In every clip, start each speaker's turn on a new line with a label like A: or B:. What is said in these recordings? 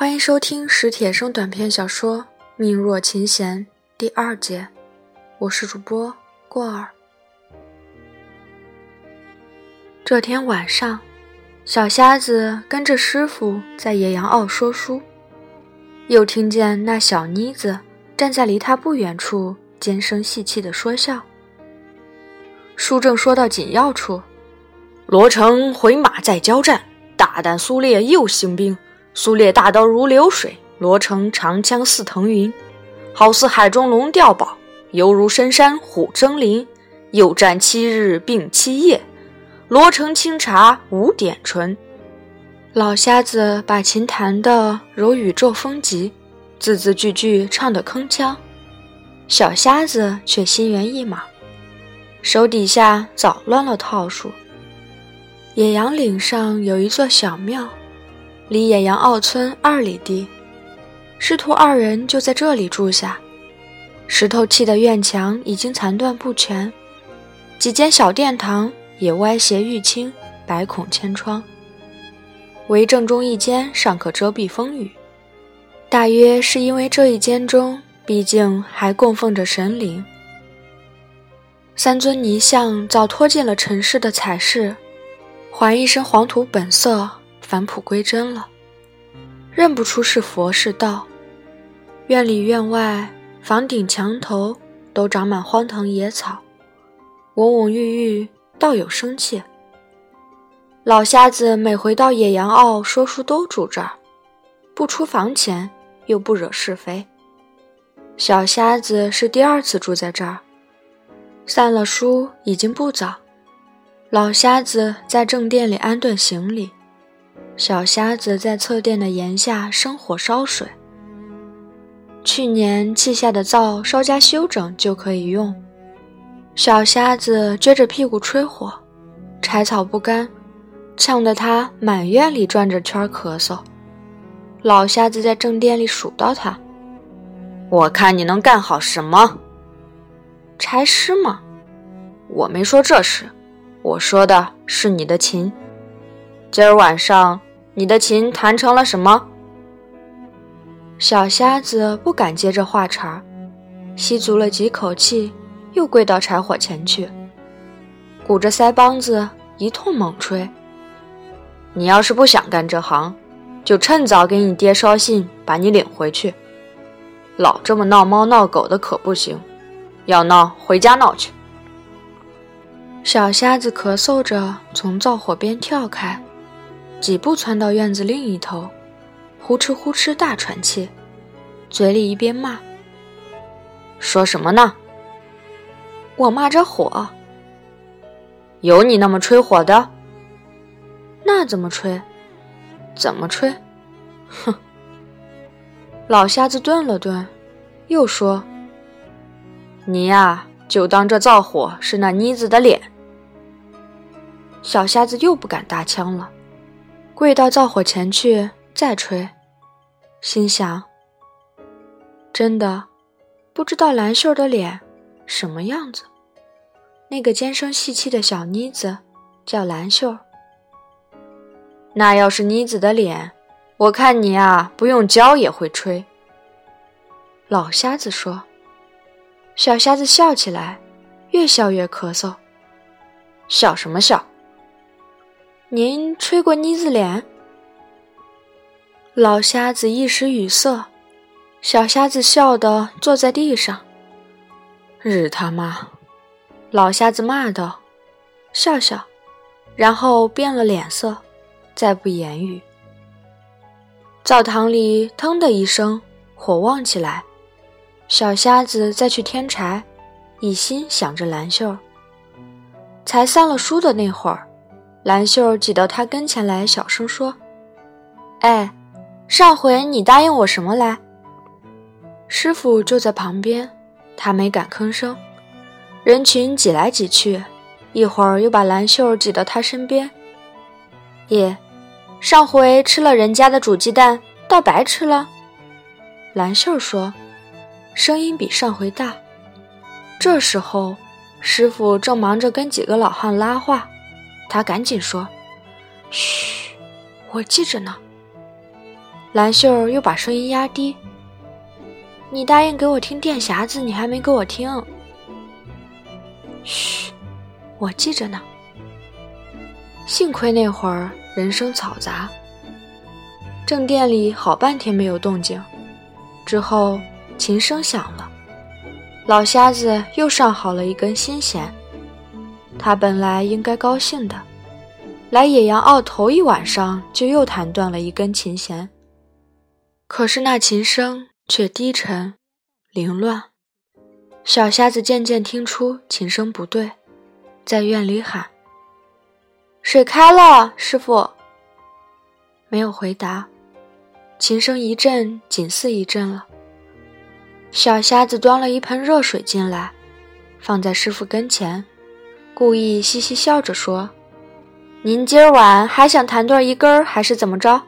A: 欢迎收听史铁生短篇小说《命若琴弦》第二节，我是主播过儿。这天晚上，小瞎子跟着师傅在野羊坳说书，又听见那小妮子站在离他不远处，尖声细气的说笑。书正说到紧要处，
B: 罗成回马再交战，大胆苏烈又兴兵。苏烈大刀如流水，罗成长枪似腾云，好似海中龙钓宝，犹如深山虎争林。又战七日并七夜，罗成清茶无点醇。
A: 老瞎子把琴弹得如宇宙风急，字字句句唱得铿锵。小瞎子却心猿意马，手底下早乱了套数。野羊岭上有一座小庙。离野羊坳村二里地，师徒二人就在这里住下。石头砌的院墙已经残断不全，几间小殿堂也歪斜欲倾，百孔千疮。唯正中一间尚可遮蔽风雨，大约是因为这一间中毕竟还供奉着神灵。三尊泥像早脱尽了尘世的彩饰，还一身黄土本色。返璞归真了，认不出是佛是道。院里院外、房顶墙头都长满荒藤野草，蓊蓊郁郁，倒有生气。老瞎子每回到野羊坳说书，都住这儿，不出房前，又不惹是非。小瞎子是第二次住在这儿，散了书已经不早，老瞎子在正殿里安顿行李。小瞎子在侧殿的檐下生火烧水。去年砌下的灶稍加修整就可以用。小瞎子撅着屁股吹火，柴草不干，呛得他满院里转着圈咳嗽。老瞎子在正殿里数到他：“
B: 我看你能干好什么？
A: 柴师吗？
B: 我没说这事，我说的是你的琴。今儿晚上。”你的琴弹成了什么？
A: 小瞎子不敢接着话茬，吸足了几口气，又跪到柴火前去，鼓着腮帮子一通猛吹。
B: 你要是不想干这行，就趁早给你爹捎信，把你领回去。老这么闹猫闹狗的可不行，要闹回家闹去。
A: 小瞎子咳嗽着从灶火边跳开。几步窜到院子另一头，呼哧呼哧大喘气，嘴里一边骂：“
B: 说什么呢？
A: 我骂着火。
B: 有你那么吹火的？
A: 那怎么吹？
B: 怎么吹？
A: 哼！”老瞎子顿了顿，又说：“
B: 你呀，就当这灶火是那妮子的脸。”
A: 小瞎子又不敢搭腔了。跪到灶火前去再吹，心想：真的不知道兰秀的脸什么样子。那个尖声细气的小妮子叫兰秀。
B: 那要是妮子的脸，我看你啊，不用教也会吹。
A: 老瞎子说。小瞎子笑起来，越笑越咳嗽。
B: 笑什么笑？
A: 您吹过妮子脸？老瞎子一时语塞，小瞎子笑得坐在地上。日他妈！老瞎子骂道，笑笑，然后变了脸色，再不言语。灶堂里腾的一声，火旺起来。小瞎子再去添柴，一心想着兰秀。才散了书的那会儿。兰秀挤到他跟前来，小声说：“哎，上回你答应我什么来？”师傅就在旁边，他没敢吭声。人群挤来挤去，一会儿又把兰秀挤到他身边。爷，上回吃了人家的煮鸡蛋，倒白吃了。兰秀说，声音比上回大。这时候，师傅正忙着跟几个老汉拉话。他赶紧说：“嘘，我记着呢。”蓝秀又把声音压低：“你答应给我听电匣子，你还没给我听。”嘘，我记着呢。幸亏那会儿人声嘈杂，正殿里好半天没有动静。之后琴声响了，老瞎子又上好了一根新弦。他本来应该高兴的，来野羊坳头一晚上就又弹断了一根琴弦。可是那琴声却低沉、凌乱。小瞎子渐渐听出琴声不对，在院里喊：“水开了，师傅。”没有回答，琴声一阵紧似一阵了。小瞎子端了一盆热水进来，放在师傅跟前。故意嘻嘻笑着说：“您今儿晚还想弹断一根儿，还是怎么着？”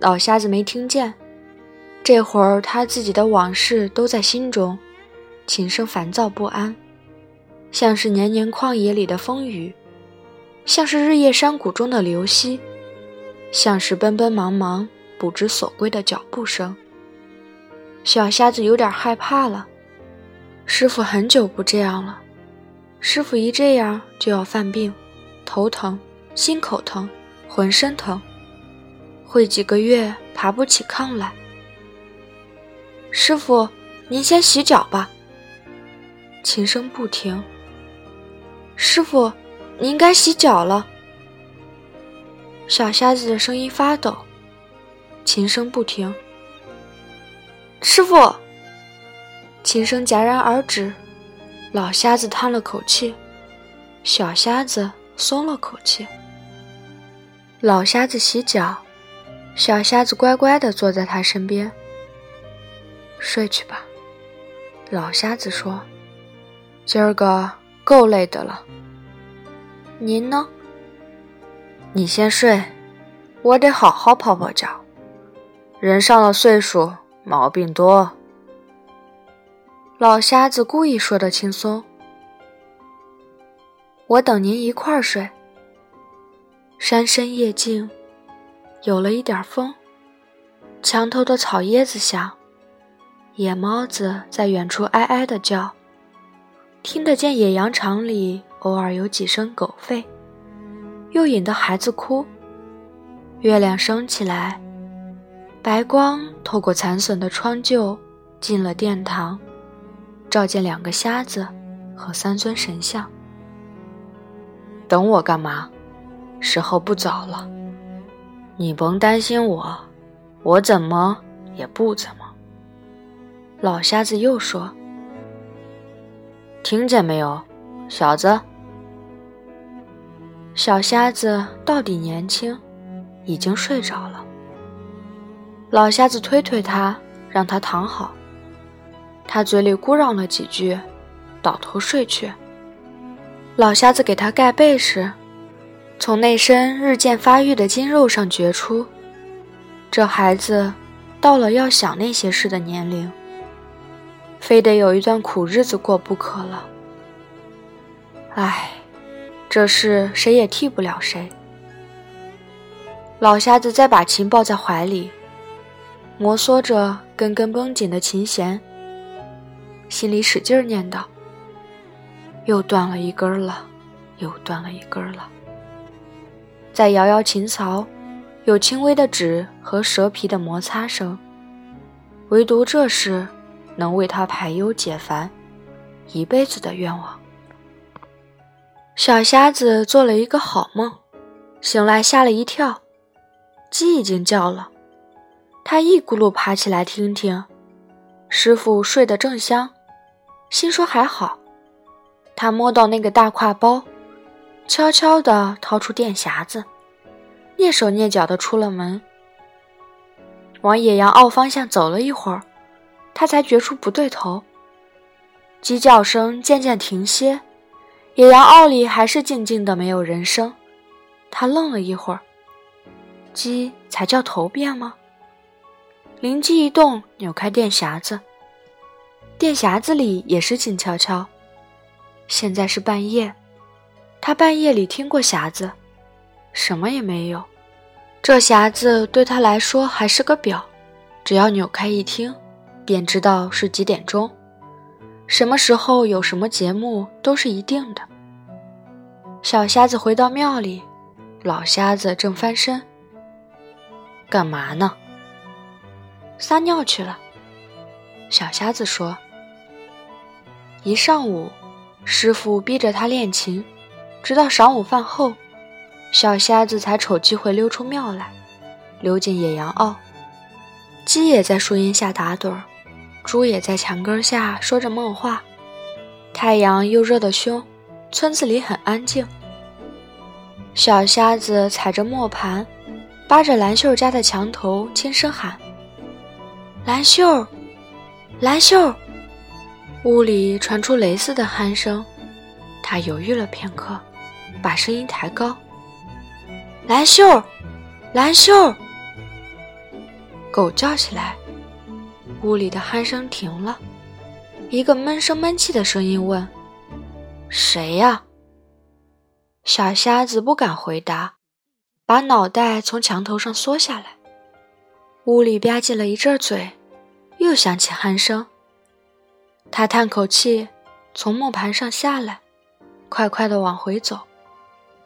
A: 老瞎子没听见，这会儿他自己的往事都在心中，琴声烦躁不安，像是年年旷野里的风雨，像是日夜山谷中的流溪，像是奔奔忙忙不知所归的脚步声。小瞎子有点害怕了，师傅很久不这样了。师傅一这样就要犯病，头疼、心口疼、浑身疼，会几个月爬不起炕来。师傅，您先洗脚吧。琴声不停。师傅，您该洗脚了。小瞎子的声音发抖。琴声不停。师傅，琴声戛然而止。老瞎子叹了口气，小瞎子松了口气。老瞎子洗脚，小瞎子乖乖地坐在他身边。睡去吧，老瞎子说：“今儿个够累的了。”您呢？你先睡，我得好好泡泡脚。人上了岁数，毛病多。老瞎子故意说的轻松，我等您一块儿睡。山深夜静，有了一点风，墙头的草叶子响，野猫子在远处哀哀的叫，听得见野羊场里偶尔有几声狗吠，又引得孩子哭。月亮升起来，白光透过残损的窗柩进了殿堂。召见两个瞎子和三尊神像。等我干嘛？时候不早了。你甭担心我，我怎么也不怎么。老瞎子又说：“听见没有，小子？”小瞎子到底年轻，已经睡着了。老瞎子推推他，让他躺好。他嘴里咕嚷了几句，倒头睡去。老瞎子给他盖被时，从那身日渐发育的筋肉上觉出，这孩子到了要想那些事的年龄，非得有一段苦日子过不可了。唉，这事谁也替不了谁。老瞎子再把琴抱在怀里，摩挲着根根绷紧的琴弦。心里使劲念叨：“又断了一根了，又断了一根了。”再摇摇琴槽，有轻微的纸和蛇皮的摩擦声。唯独这事能为他排忧解烦，一辈子的愿望。小瞎子做了一个好梦，醒来吓了一跳，鸡已经叫了。他一咕噜爬起来听听，师傅睡得正香。心说还好，他摸到那个大挎包，悄悄地掏出电匣子，蹑手蹑脚地出了门，往野羊坳方向走了一会儿，他才觉出不对头。鸡叫声渐渐停歇，野羊坳里还是静静的，没有人声。他愣了一会儿，鸡才叫头遍吗？灵机一动，扭开电匣子。电匣子里也是静悄悄。现在是半夜，他半夜里听过匣子，什么也没有，这匣子对他来说还是个表，只要扭开一听，便知道是几点钟，什么时候有什么节目都是一定的。小瞎子回到庙里，老瞎子正翻身。
B: 干嘛呢？
A: 撒尿去了。小瞎子说：“一上午，师傅逼着他练琴，直到晌午饭后，小瞎子才瞅机会溜出庙来，溜进野羊坳。鸡也在树荫下打盹儿，猪也在墙根下说着梦话。太阳又热得凶，村子里很安静。小瞎子踩着磨盘，扒着蓝秀家的墙头，轻声喊：‘蓝秀。’”蓝秀，屋里传出蕾丝的鼾声。他犹豫了片刻，把声音抬高：“蓝秀，蓝秀！”狗叫起来，屋里的鼾声停了。一个闷声闷气的声音问：“谁呀？”小瞎子不敢回答，把脑袋从墙头上缩下来。屋里吧唧了一阵嘴。又响起鼾声，他叹口气，从磨盘上下来，快快地往回走。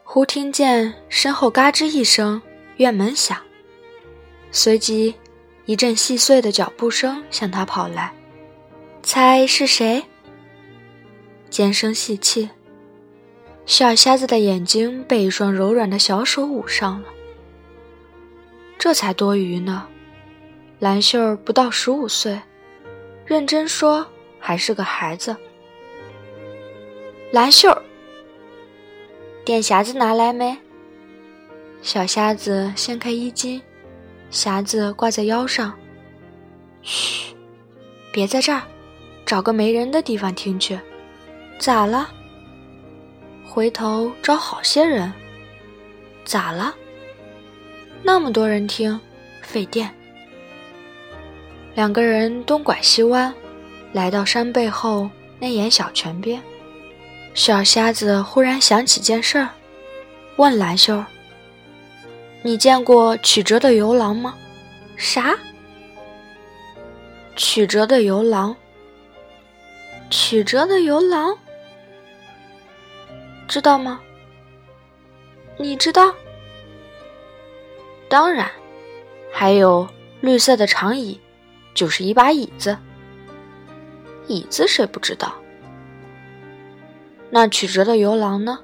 A: 忽听见身后嘎吱一声，院门响，随即一阵细碎的脚步声向他跑来。猜是谁？尖声细气，小瞎子的眼睛被一双柔软的小手捂上了。这才多余呢。蓝秀儿不到十五岁，认真说还是个孩子。蓝秀儿，电匣子拿来没？小瞎子掀开衣襟，匣子挂在腰上。嘘，别在这儿，找个没人的地方听去。咋了？回头找好些人。咋了？那么多人听，费电。两个人东拐西弯，来到山背后那眼小泉边。小瞎子忽然想起件事儿，问蓝秀：“你见过曲折的游廊吗？”“啥？”“曲折的游廊。”“曲折的游廊。”“知道吗？”“你知道？”“当然。”“还有绿色的长椅。”就是一把椅子，椅子谁不知道？那曲折的游廊呢？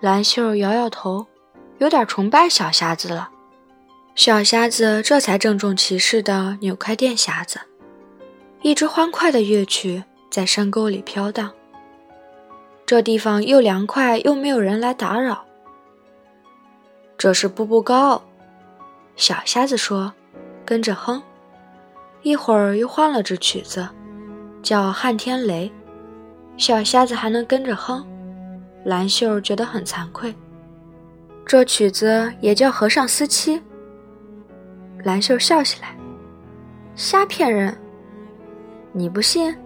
A: 蓝秀摇摇头，有点崇拜小瞎子了。小瞎子这才郑重其事地扭开电匣子，一支欢快的乐曲在山沟里飘荡。这地方又凉快又没有人来打扰。这是步步高，小瞎子说。跟着哼，一会儿又换了支曲子，叫《撼天雷》。小瞎子还能跟着哼，蓝秀觉得很惭愧。这曲子也叫《和尚思妻》。蓝秀笑起来，瞎骗人！你不信？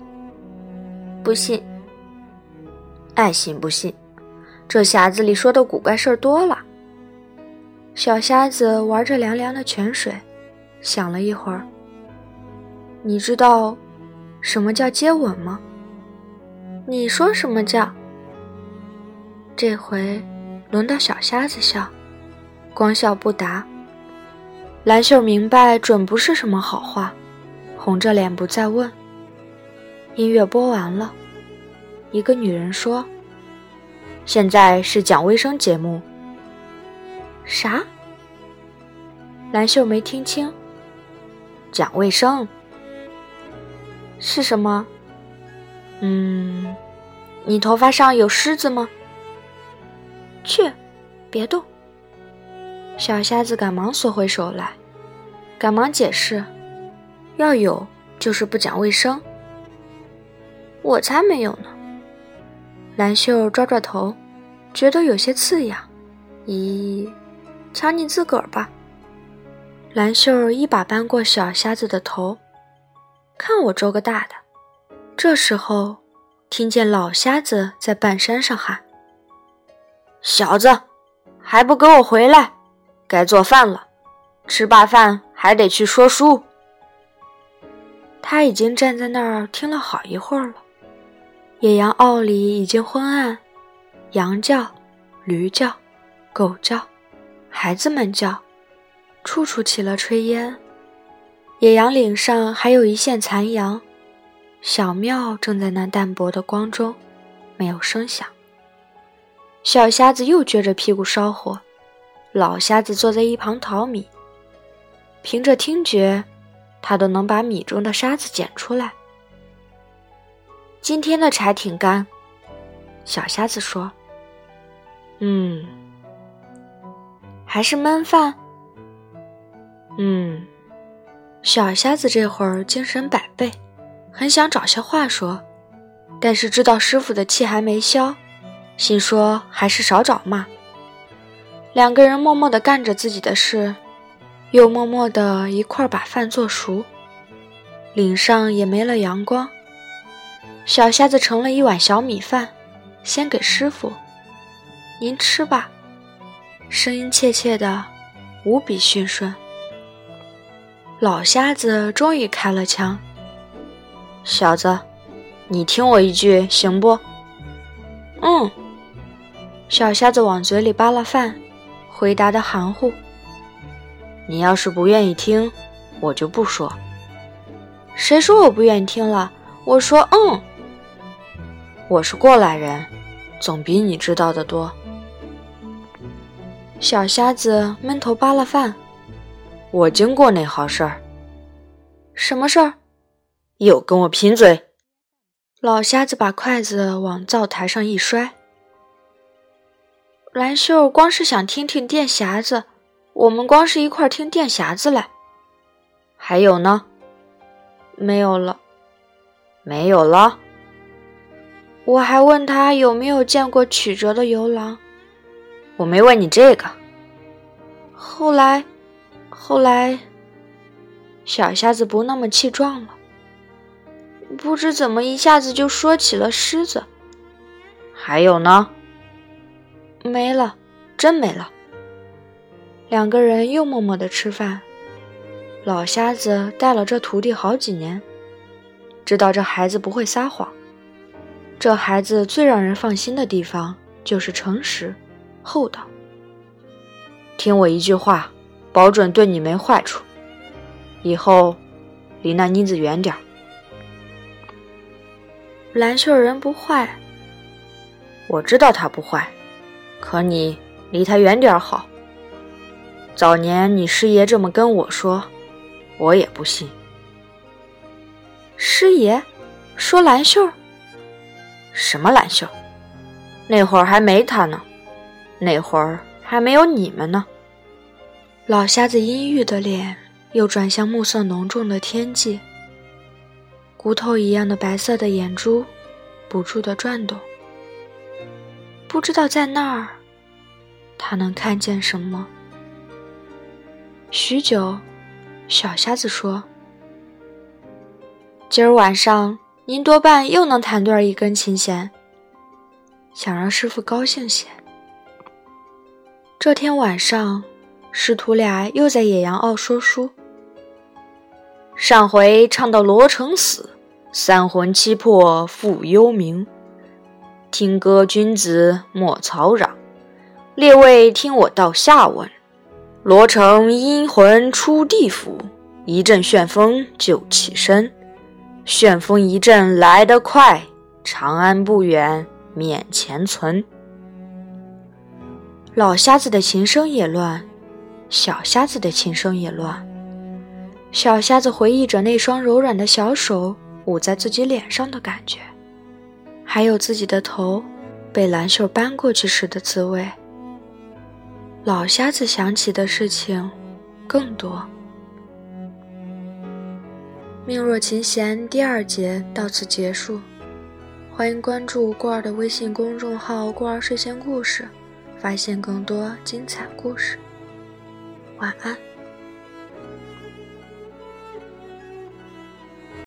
A: 不信？爱信不信？这匣子里说的古怪事儿多了。小瞎子玩着凉凉的泉水。想了一会儿，你知道什么叫接吻吗？你说什么叫？这回轮到小瞎子笑，光笑不答。蓝秀明白准不是什么好话，红着脸不再问。音乐播完了，一个女人说：“现在是讲卫生节目。”啥？蓝秀没听清。讲卫生是什么？嗯，你头发上有虱子吗？去，别动。小瞎子赶忙缩回手来，赶忙解释：要有就是不讲卫生。我才没有呢。蓝秀抓抓头，觉得有些刺痒。咦，瞧你自个儿吧。蓝秀一把扳过小瞎子的头，看我周个大的！这时候，听见老瞎子在半山上喊：“小子，还不给我回来！
B: 该做饭了，吃罢饭还得去说书。
A: 他已经站在那儿听了好一会儿了。野羊坳里已经昏暗，羊叫，驴叫，狗叫，孩子们叫，处处起了炊烟。野羊岭上还有一线残阳，小庙正在那淡薄的光中，没有声响。小瞎子又撅着屁股烧火，老瞎子坐在一旁淘米。凭着听觉，他都能把米中的沙子捡出来。今天的柴挺干，小瞎子说：“
B: 嗯，
A: 还是焖饭。”
B: 嗯。
A: 小瞎子这会儿精神百倍，很想找些话说，但是知道师傅的气还没消，心说还是少找骂。两个人默默地干着自己的事，又默默地一块把饭做熟。岭上也没了阳光，小瞎子盛了一碗小米饭，先给师傅：“您吃吧。”声音怯怯的，无比驯顺。老瞎子终于开了枪：“
B: 小子，你听我一句行不？”“
A: 嗯。”小瞎子往嘴里扒了饭，回答的含糊。
B: “你要是不愿意听，我就不说。”“
A: 谁说我不愿意听了？”“我说嗯。”“
B: 我是过来人，总比你知道的多。”
A: 小瞎子闷头扒了饭。
B: 我经过那好事儿，
A: 什么事儿？
B: 又跟我贫嘴！
A: 老瞎子把筷子往灶台上一摔。兰秀光是想听听电匣子，我们光是一块听电匣子来。
B: 还有呢？
A: 没有了，
B: 没有了。
A: 我还问他有没有见过曲折的游廊。
B: 我没问你这个。
A: 后来。后来，小瞎子不那么气壮了。不知怎么一下子就说起了狮子。
B: 还有呢？
A: 没了，真没了。两个人又默默的吃饭。老瞎子带了这徒弟好几年，知道这孩子不会撒谎。这孩子最让人放心的地方就是诚实、厚道。
B: 听我一句话。保准对你没坏处，以后离那妮子远点儿。
A: 蓝秀人不坏，
B: 我知道她不坏，可你离她远点儿好。早年你师爷这么跟我说，我也不信。
A: 师爷说蓝秀？
B: 什么蓝秀？那会儿还没他呢，那会儿还没有你们呢。
A: 老瞎子阴郁的脸又转向暮色浓重的天际，骨头一样的白色的眼珠不住地转动。不知道在那儿，他能看见什么？许久，小瞎子说：“今儿晚上您多半又能弹断一根琴弦，想让师傅高兴些。”这天晚上。师徒俩又在野羊坳说书。
B: 上回唱到罗成死，三魂七魄复幽冥。听歌君子莫吵嚷，列位听我道下文。罗成阴魂出地府，一阵旋风就起身。旋风一阵来得快，长安不远面前存。
A: 老瞎子的琴声也乱。小瞎子的琴声也乱。小瞎子回忆着那双柔软的小手捂在自己脸上的感觉，还有自己的头被蓝袖搬过去时的滋味。老瞎子想起的事情更多。命若琴弦第二节到此结束，欢迎关注过儿的微信公众号“过儿睡前故事”，发现更多精彩故事。晚安。